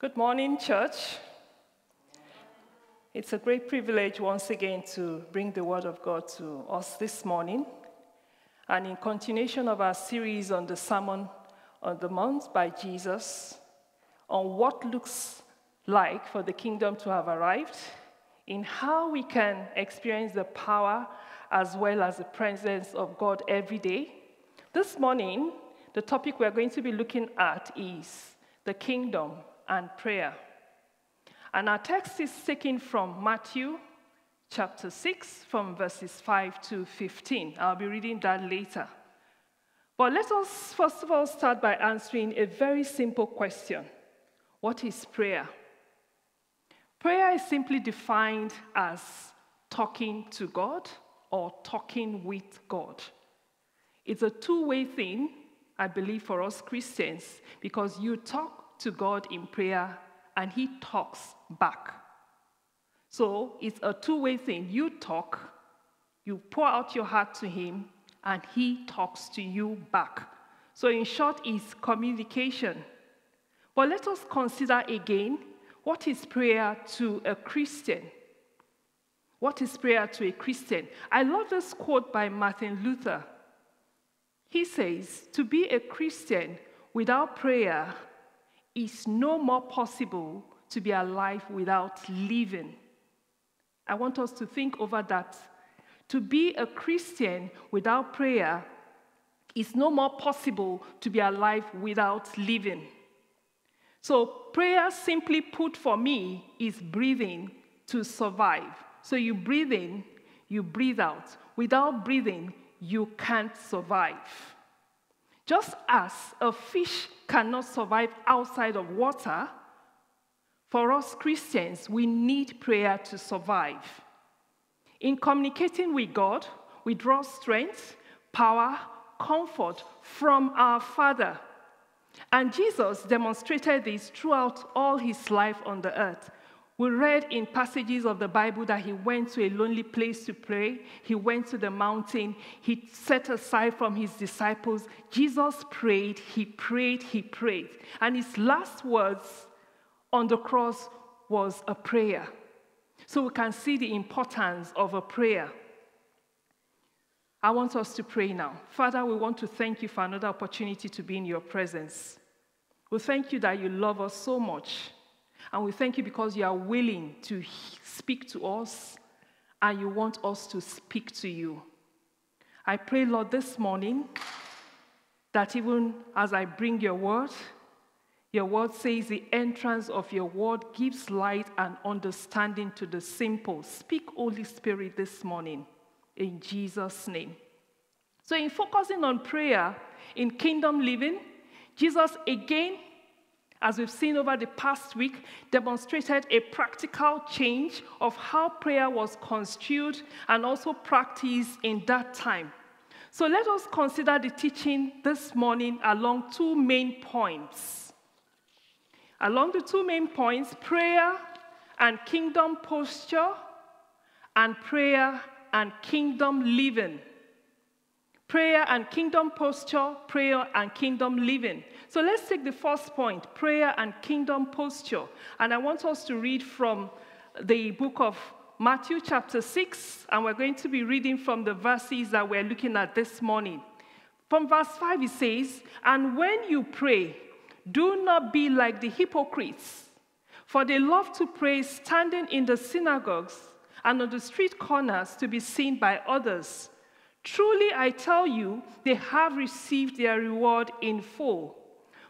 Good morning, church. It's a great privilege once again to bring the Word of God to us this morning. And in continuation of our series on the Sermon on the Mount by Jesus, on what looks like for the kingdom to have arrived, in how we can experience the power as well as the presence of God every day. This morning, the topic we're going to be looking at is the kingdom and prayer. And our text is taken from Matthew chapter 6, from verses 5 to 15. I'll be reading that later. But let us first of all start by answering a very simple question What is prayer? Prayer is simply defined as talking to God or talking with God. It's a two way thing, I believe, for us Christians, because you talk to God in prayer and He talks back. So it's a two way thing. You talk, you pour out your heart to Him, and He talks to you back. So, in short, it's communication. But let us consider again what is prayer to a Christian? What is prayer to a Christian? I love this quote by Martin Luther. He says, To be a Christian without prayer is no more possible to be alive without living. I want us to think over that. To be a Christian without prayer is no more possible to be alive without living. So, prayer, simply put for me, is breathing to survive. So, you breathe in, you breathe out. Without breathing, you can't survive. Just as a fish cannot survive outside of water, for us Christians, we need prayer to survive. In communicating with God, we draw strength, power, comfort from our Father. And Jesus demonstrated this throughout all his life on the earth. We read in passages of the Bible that he went to a lonely place to pray. He went to the mountain. He set aside from his disciples. Jesus prayed, he prayed, he prayed. And his last words on the cross was a prayer. So we can see the importance of a prayer. I want us to pray now. Father, we want to thank you for another opportunity to be in your presence. We thank you that you love us so much. And we thank you because you are willing to speak to us and you want us to speak to you. I pray, Lord, this morning that even as I bring your word, your word says the entrance of your word gives light and understanding to the simple. Speak, Holy Spirit, this morning in Jesus' name. So, in focusing on prayer in kingdom living, Jesus again, as we've seen over the past week, demonstrated a practical change of how prayer was construed and also practiced in that time. So, let us consider the teaching this morning along two main points. Along the two main points prayer and kingdom posture, and prayer and kingdom living. Prayer and kingdom posture, prayer and kingdom living. So let's take the first point prayer and kingdom posture. And I want us to read from the book of Matthew, chapter 6, and we're going to be reading from the verses that we're looking at this morning. From verse 5, it says, And when you pray, do not be like the hypocrites, for they love to pray standing in the synagogues and on the street corners to be seen by others. Truly, I tell you, they have received their reward in full.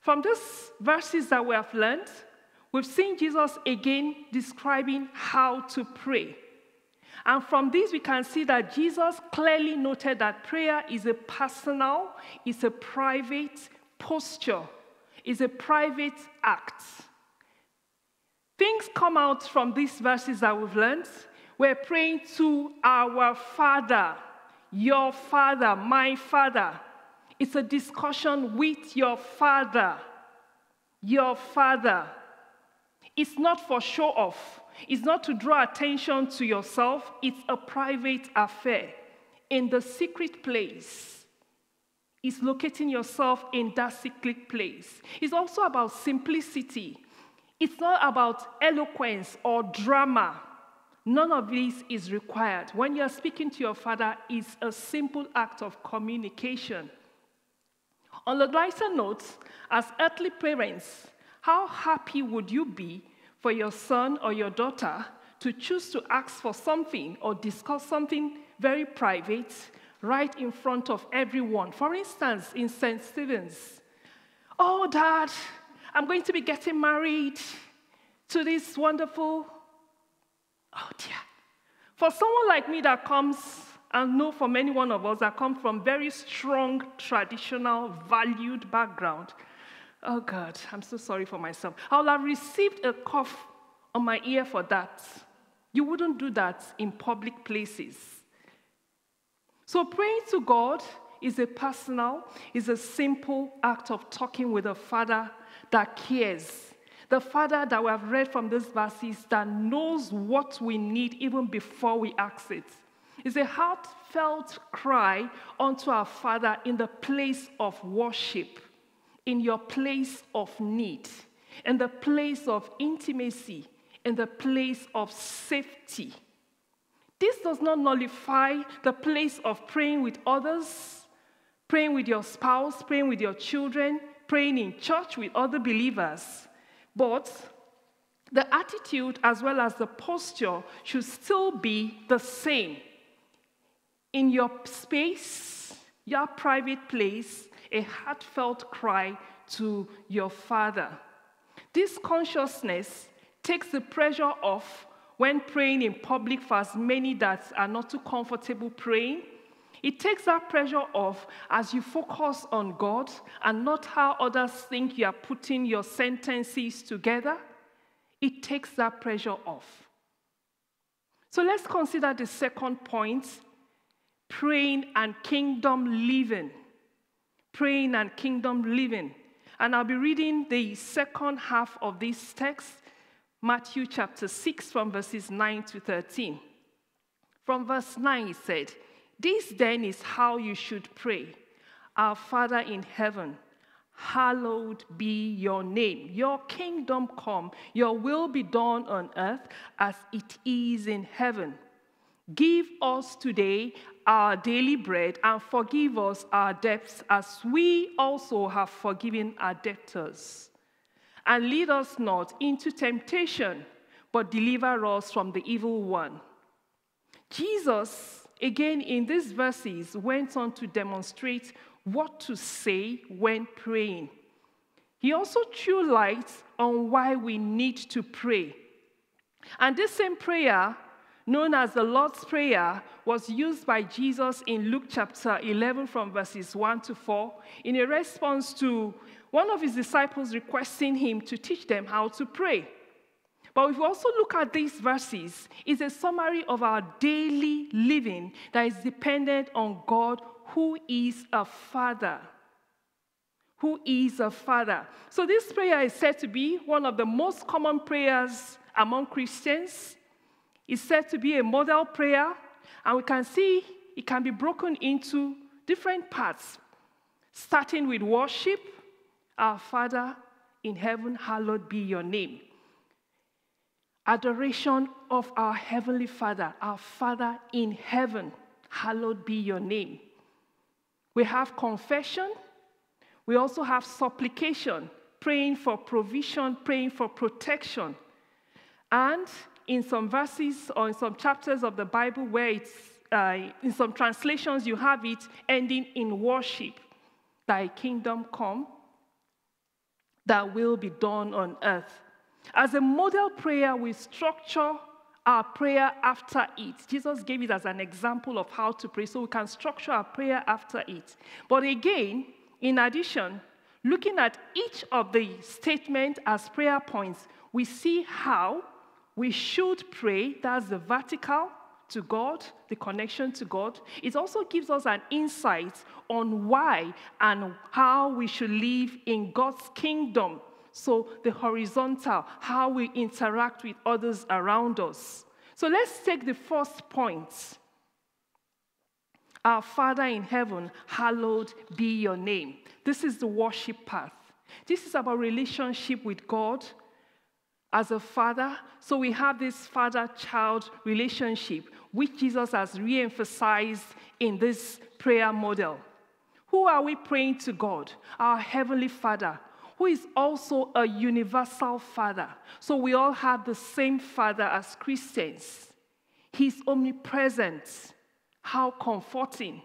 From these verses that we have learned, we've seen Jesus again describing how to pray. And from this, we can see that Jesus clearly noted that prayer is a personal, it's a private posture, it's a private act. things come out from these verses that we've learned. We're praying to our Father, your Father, my Father. It's a discussion with your Father, your Father. It's not for show off, it's not to draw attention to yourself, it's a private affair in the secret place. It's locating yourself in that secret place. It's also about simplicity. It's not about eloquence or drama. None of this is required. When you're speaking to your father, it's a simple act of communication. On the lighter note, as earthly parents, how happy would you be for your son or your daughter to choose to ask for something or discuss something very private right in front of everyone? For instance, in St. Stephen's, oh, dad, I'm going to be getting married to this wonderful, oh dear. For someone like me that comes, and know for many one of us that come from very strong, traditional, valued background, Oh God, I'm so sorry for myself. I will have received a cough on my ear for that. You wouldn't do that in public places. So praying to God is a personal, is a simple act of talking with a father that cares. The father that we have read from these verses that knows what we need even before we ask it. It's a heartfelt cry unto our father in the place of worship in your place of need, in the place of intimacy, in the place of safety. This does not nullify the place of praying with others, praying with your spouse, praying with your children, praying in church with other believers. But the attitude as well as the posture should still be the same. In your space, your private place, a heartfelt cry to your Father. This consciousness takes the pressure off when praying in public for as many that are not too comfortable praying. It takes that pressure off as you focus on God and not how others think you are putting your sentences together. It takes that pressure off. So let's consider the second point praying and kingdom living praying and kingdom living. And I'll be reading the second half of this text, Matthew chapter 6, from verses 9 to 13. From verse 9, he said, This then is how you should pray Our Father in heaven, hallowed be your name. Your kingdom come, your will be done on earth as it is in heaven. Give us today our daily bread and forgive us our debts as we also have forgiven our debtors. And lead us not into temptation, but deliver us from the evil one. Jesus, again in these verses, went on to demonstrate what to say when praying. He also threw light on why we need to pray. And this same prayer known as the Lord's Prayer, was used by Jesus in Luke chapter 11 from verses 1 to 4 in a response to one of his disciples requesting him to teach them how to pray. But if we also look at these verses, it's a summary of our daily living that is dependent on God, who is a father. Who is a father. So, this prayer is said to be one of the most common prayers among Christians is said to be a model prayer, and we can see it can be broken into different parts, starting with worship. Our Father in heaven, hallowed be your name. Adoration of our Heavenly Father, our Father in heaven, hallowed be your name. We have confession. We also have supplication, praying for provision, praying for protection. And in some verses or in some chapters of the Bible where it's, uh, in some translations, you have it ending in worship. Thy kingdom come, that will be done on earth. As a model prayer, we structure our prayer after it. Jesus gave it as an example of how to pray, so we can structure our prayer after it. But again, in addition, Looking at each of the statements as prayer points, we see how we should pray. That's the vertical to God, the connection to God. It also gives us an insight on why and how we should live in God's kingdom. So, the horizontal, how we interact with others around us. So, let's take the first point. Our Father in heaven, hallowed be your name. This is the worship path. This is about relationship with God as a father. So we have this father child relationship, which Jesus has re emphasized in this prayer model. Who are we praying to God? Our Heavenly Father, who is also a universal Father. So we all have the same Father as Christians. He's omnipresent. How comforting.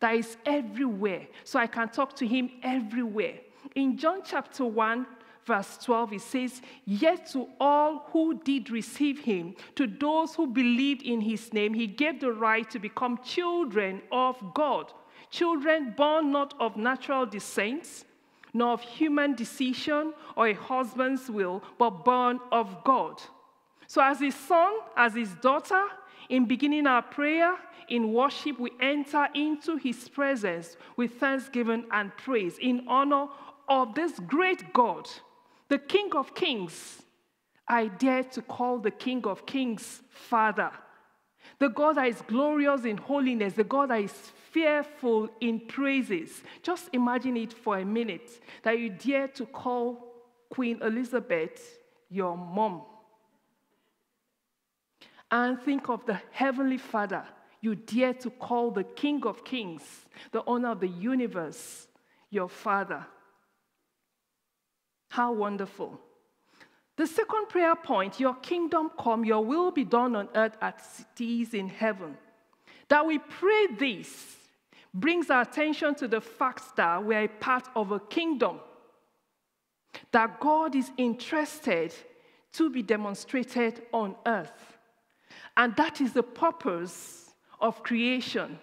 That is everywhere. So I can talk to Him everywhere. In John chapter 1, verse 12, it says, Yet to all who did receive him, to those who believed in his name, he gave the right to become children of God. Children born not of natural descent, nor of human decision or a husband's will, but born of God. So, as his son, as his daughter, in beginning our prayer, in worship, we enter into his presence with thanksgiving and praise in honor of this great God the King of Kings, I dare to call the King of Kings Father. The God that is glorious in holiness, the God that is fearful in praises. Just imagine it for a minute that you dare to call Queen Elizabeth your mom. And think of the Heavenly Father you dare to call the King of Kings, the owner of the universe, your Father. How wonderful. The second prayer point Your kingdom come, your will be done on earth as it is in heaven. That we pray this brings our attention to the fact that we are a part of a kingdom. That God is interested to be demonstrated on earth. And that is the purpose of creation.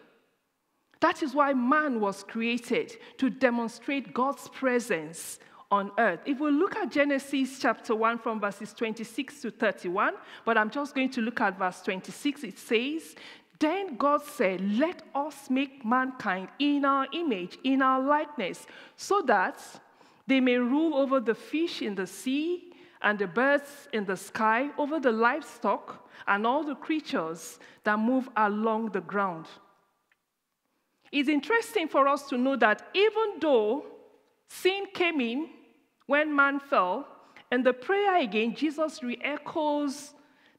That is why man was created to demonstrate God's presence on earth. If we look at Genesis chapter 1 from verses 26 to 31, but I'm just going to look at verse 26, it says, Then God said, Let us make mankind in our image, in our likeness, so that they may rule over the fish in the sea and the birds in the sky, over the livestock and all the creatures that move along the ground. It's interesting for us to know that even though sin came in when man fell, and the prayer again, Jesus re echoes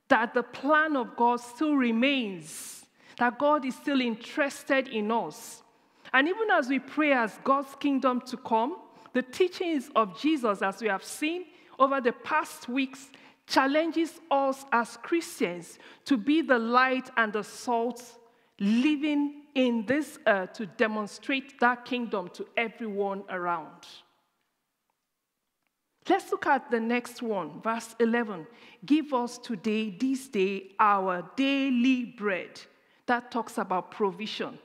that the plan of God still remains, that God is still interested in us. And even as we pray as God's kingdom to come, the teachings of Jesus, as we have seen over the past weeks, challenges us as Christians to be the light and the salt living in this earth to demonstrate that kingdom to everyone around. Let's look at the next one, verse 11. Give us today, this day, our daily bread. That talks about provision.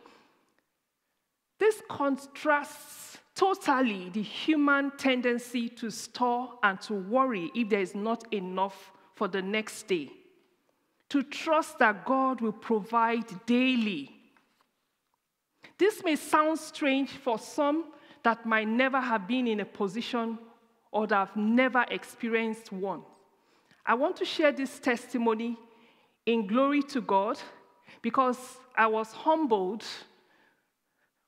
This contrasts totally the human tendency to store and to worry if there is not enough for the next day. To trust that God will provide daily. This may sound strange for some that might never have been in a position or that have never experienced one. I want to share this testimony in glory to God because I was humbled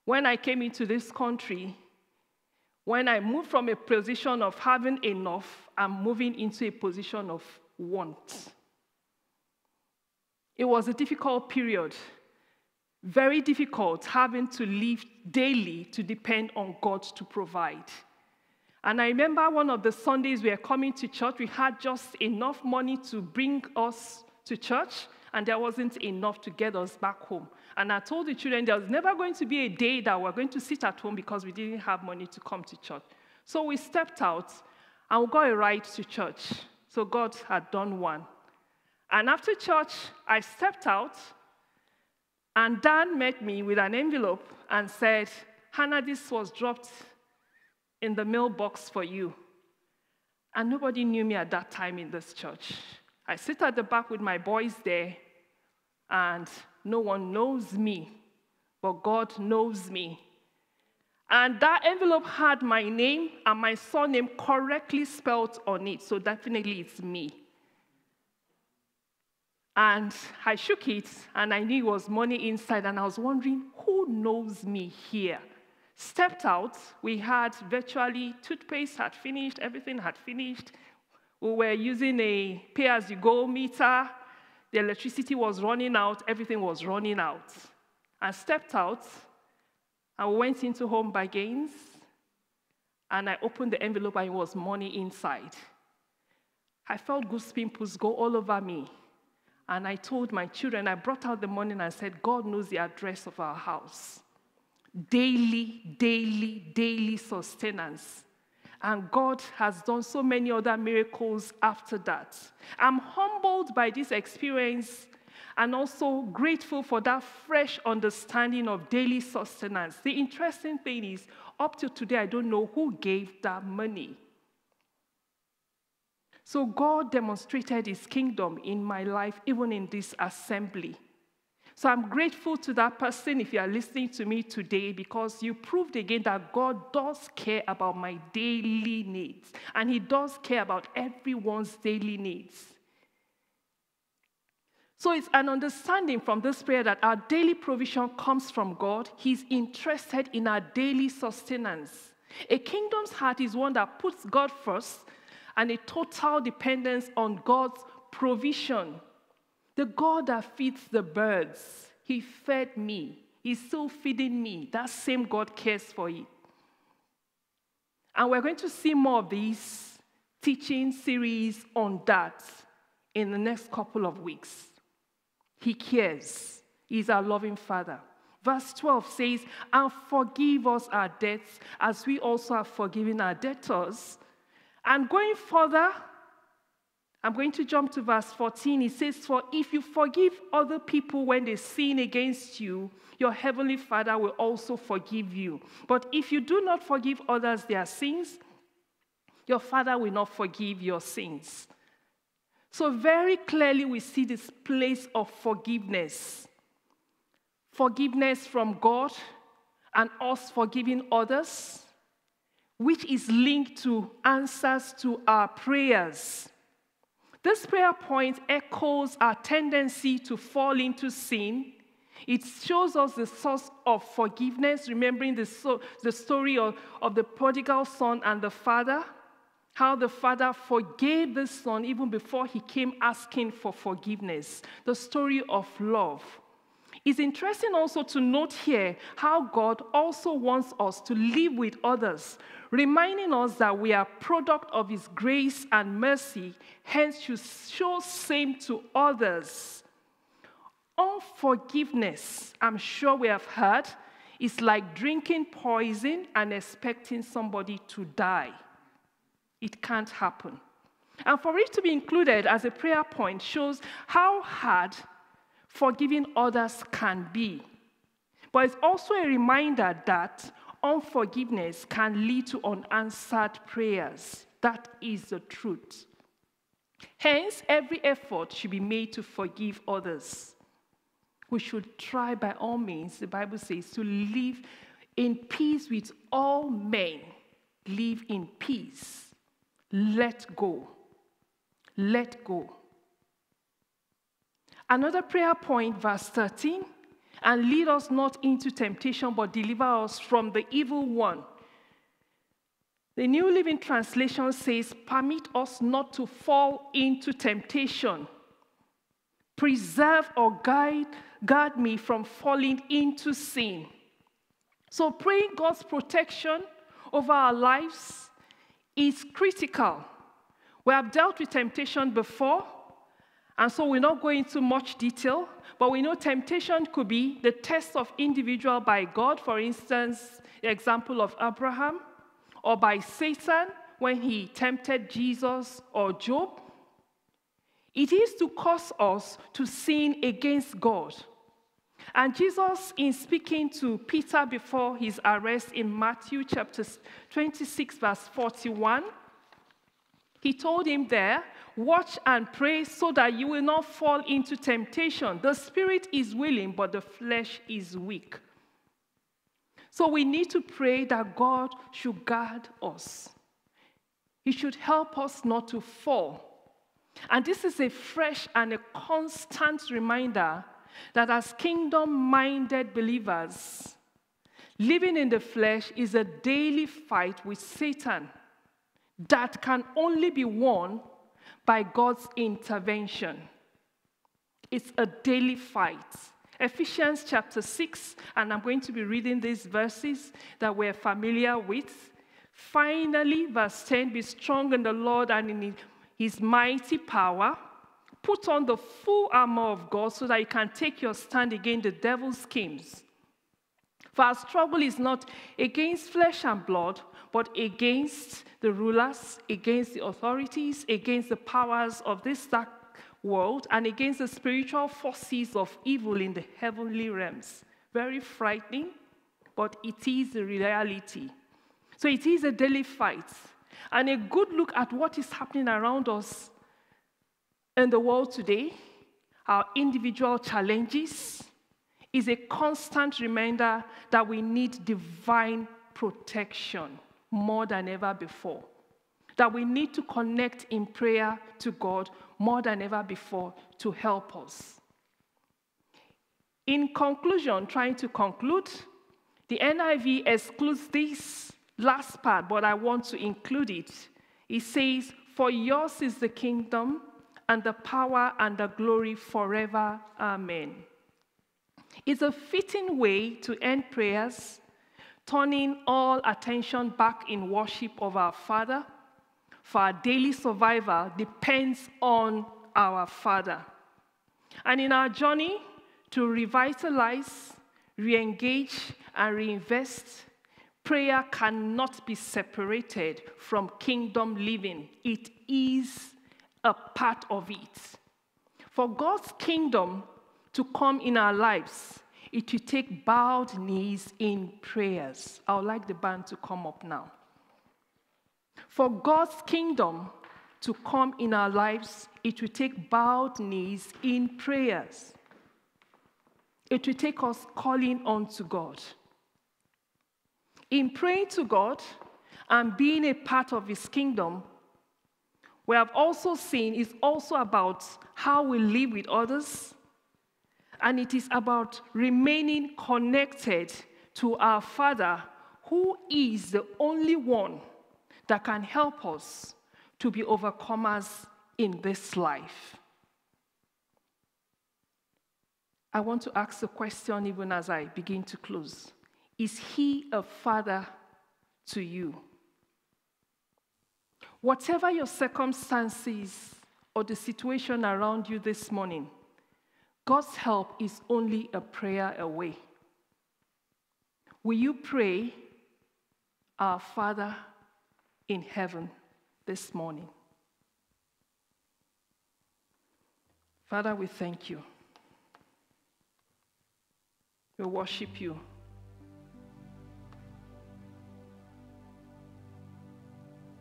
when I came into this country, when I moved from a position of having enough and moving into a position of want. It was a difficult period, very difficult having to live daily to depend on God to provide. And I remember one of the Sundays we were coming to church, we had just enough money to bring us to church, and there wasn't enough to get us back home. And I told the children there was never going to be a day that we're going to sit at home because we didn't have money to come to church. So we stepped out and we got a ride to church. So God had done one. And after church, I stepped out, and Dan met me with an envelope and said, Hannah, this was dropped in the mailbox for you. And nobody knew me at that time in this church. I sit at the back with my boys there, and no one knows me, but God knows me. And that envelope had my name and my surname correctly spelled on it, so definitely it's me. And I shook it, and I knew it was money inside, and I was wondering, who knows me here? Stepped out, we had virtually toothpaste had finished, everything had finished. We were using a pay as you go meter. The electricity was running out, everything was running out. I stepped out, I went into Home Bargains and I opened the envelope and it was money inside. I felt goose pimples go all over me. And I told my children, I brought out the money and I said, God knows the address of our house. Daily, daily, daily sustenance. And God has done so many other miracles after that. I'm humbled by this experience and also grateful for that fresh understanding of daily sustenance. The interesting thing is, up to today, I don't know who gave that money. So God demonstrated his kingdom in my life, even in this assembly. So I'm grateful to that person if you are listening to me today because you proved again that God does care about my daily needs and He does care about everyone's daily needs. So it's an understanding from this prayer that our daily provision comes from God. He's interested in our daily sustenance. A kingdom's heart is one that puts God first and a total dependence on God's provision. The God that feeds the birds, He fed me. He's still feeding me. That same God cares for it. And we're going to see more of these teaching series on that in the next couple of weeks. He cares. He's our loving Father. Verse 12 says, And forgive us our debts as we also have forgiven our debtors. And going further, I'm going to jump to verse 14. It says, For if you forgive other people when they sin against you, your heavenly Father will also forgive you. But if you do not forgive others their sins, your Father will not forgive your sins. So, very clearly, we see this place of forgiveness forgiveness from God and us forgiving others, which is linked to answers to our prayers. This prayer point echoes our tendency to fall into sin. It shows us the source of forgiveness, remembering the, so, the story of, of the prodigal son and the father how the father forgave the son even before he came asking for forgiveness. The story of love. It's interesting also to note here how God also wants us to live with others, reminding us that we are product of his grace and mercy, hence should show same to others. Unforgiveness, I'm sure we have heard, is like drinking poison and expecting somebody to die. It can't happen. And for it to be included as a prayer point shows how hard forgiving others can be. But it's also a reminder that unforgiveness can lead to unanswered prayers. That is the truth. Hence, every effort should be made to forgive others. We should try by all means, the Bible says, to live in peace with all men. Live in peace. Let go. Let go. Another prayer point, verse 13, and lead us not into temptation, but deliver us from the evil one. The New Living Translation says, Permit us not to fall into temptation. Preserve or guide, guard me from falling into sin. So, praying God's protection over our lives is critical. We have dealt with temptation before, and so we're not going into much detail, but we know temptation could be the test of individual by God, for instance, the example of Abraham, or by Satan when he tempted Jesus or Job. It is to cause us to sin against God. And Jesus, in speaking to Peter before his arrest in Matthew chapter 26, verse 41, he told him there, Watch and pray so that you will not fall into temptation. The spirit is willing, but the flesh is weak. So we need to pray that God should guard us. He should help us not to fall. And this is a fresh and a constant reminder that as kingdom minded believers, living in the flesh is a daily fight with Satan that can only be won by God's intervention. It's a daily fight. Ephesians chapter 6, and I'm going to be reading these verses that we're familiar with. Finally, verse 10 be strong in the Lord and in his mighty power. Put on the full armor of God so that you can take your stand against the devil's schemes. For our struggle is not against flesh and blood, but against the rulers, against the authorities, against the powers of this dark world, and against the spiritual forces of evil in the heavenly realms. Very frightening, but it is the reality. So it is a daily fight. And a good look at what is happening around us in the world today, our individual challenges, is a constant reminder that we need divine protection more than ever before. That we need to connect in prayer to God more than ever before to help us. In conclusion, trying to conclude, the NIV excludes this last part, but I want to include it. It says, For yours is the kingdom and the power and the glory forever. Amen. It's a fitting way to end prayers, turning all attention back in worship of our Father. For our daily survival depends on our Father. And in our journey to revitalize, re engage, and reinvest, prayer cannot be separated from kingdom living. It is a part of it. For God's kingdom to come in our lives, it will take bowed knees in prayers. I would like the band to come up now. For God's kingdom to come in our lives, it will take bowed knees in prayers. It will take us calling on to God. In praying to God and being a part of His kingdom, we have also seen is also about how we live with others, and it is about remaining connected to our Father, who is the only one that can help us to be overcomers in this life. I want to ask a question even as I begin to close. Is he a father to you? Whatever your circumstances or the situation around you this morning, God's help is only a prayer away. Will you pray, Our Father in heaven, this morning? Father, we thank you. We worship you.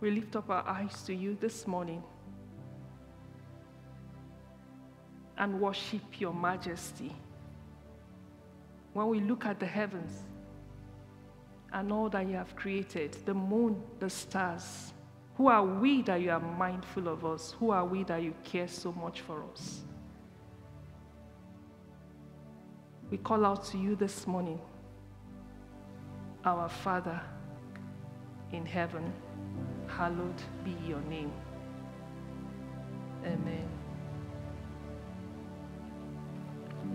We lift up our eyes to you this morning and worship your majesty. When we look at the heavens and all that you have created, the moon, the stars, who are we that you are mindful of us? Who are we that you care so much for us? We call out to you this morning, our Father in heaven hallowed be your name. Amen.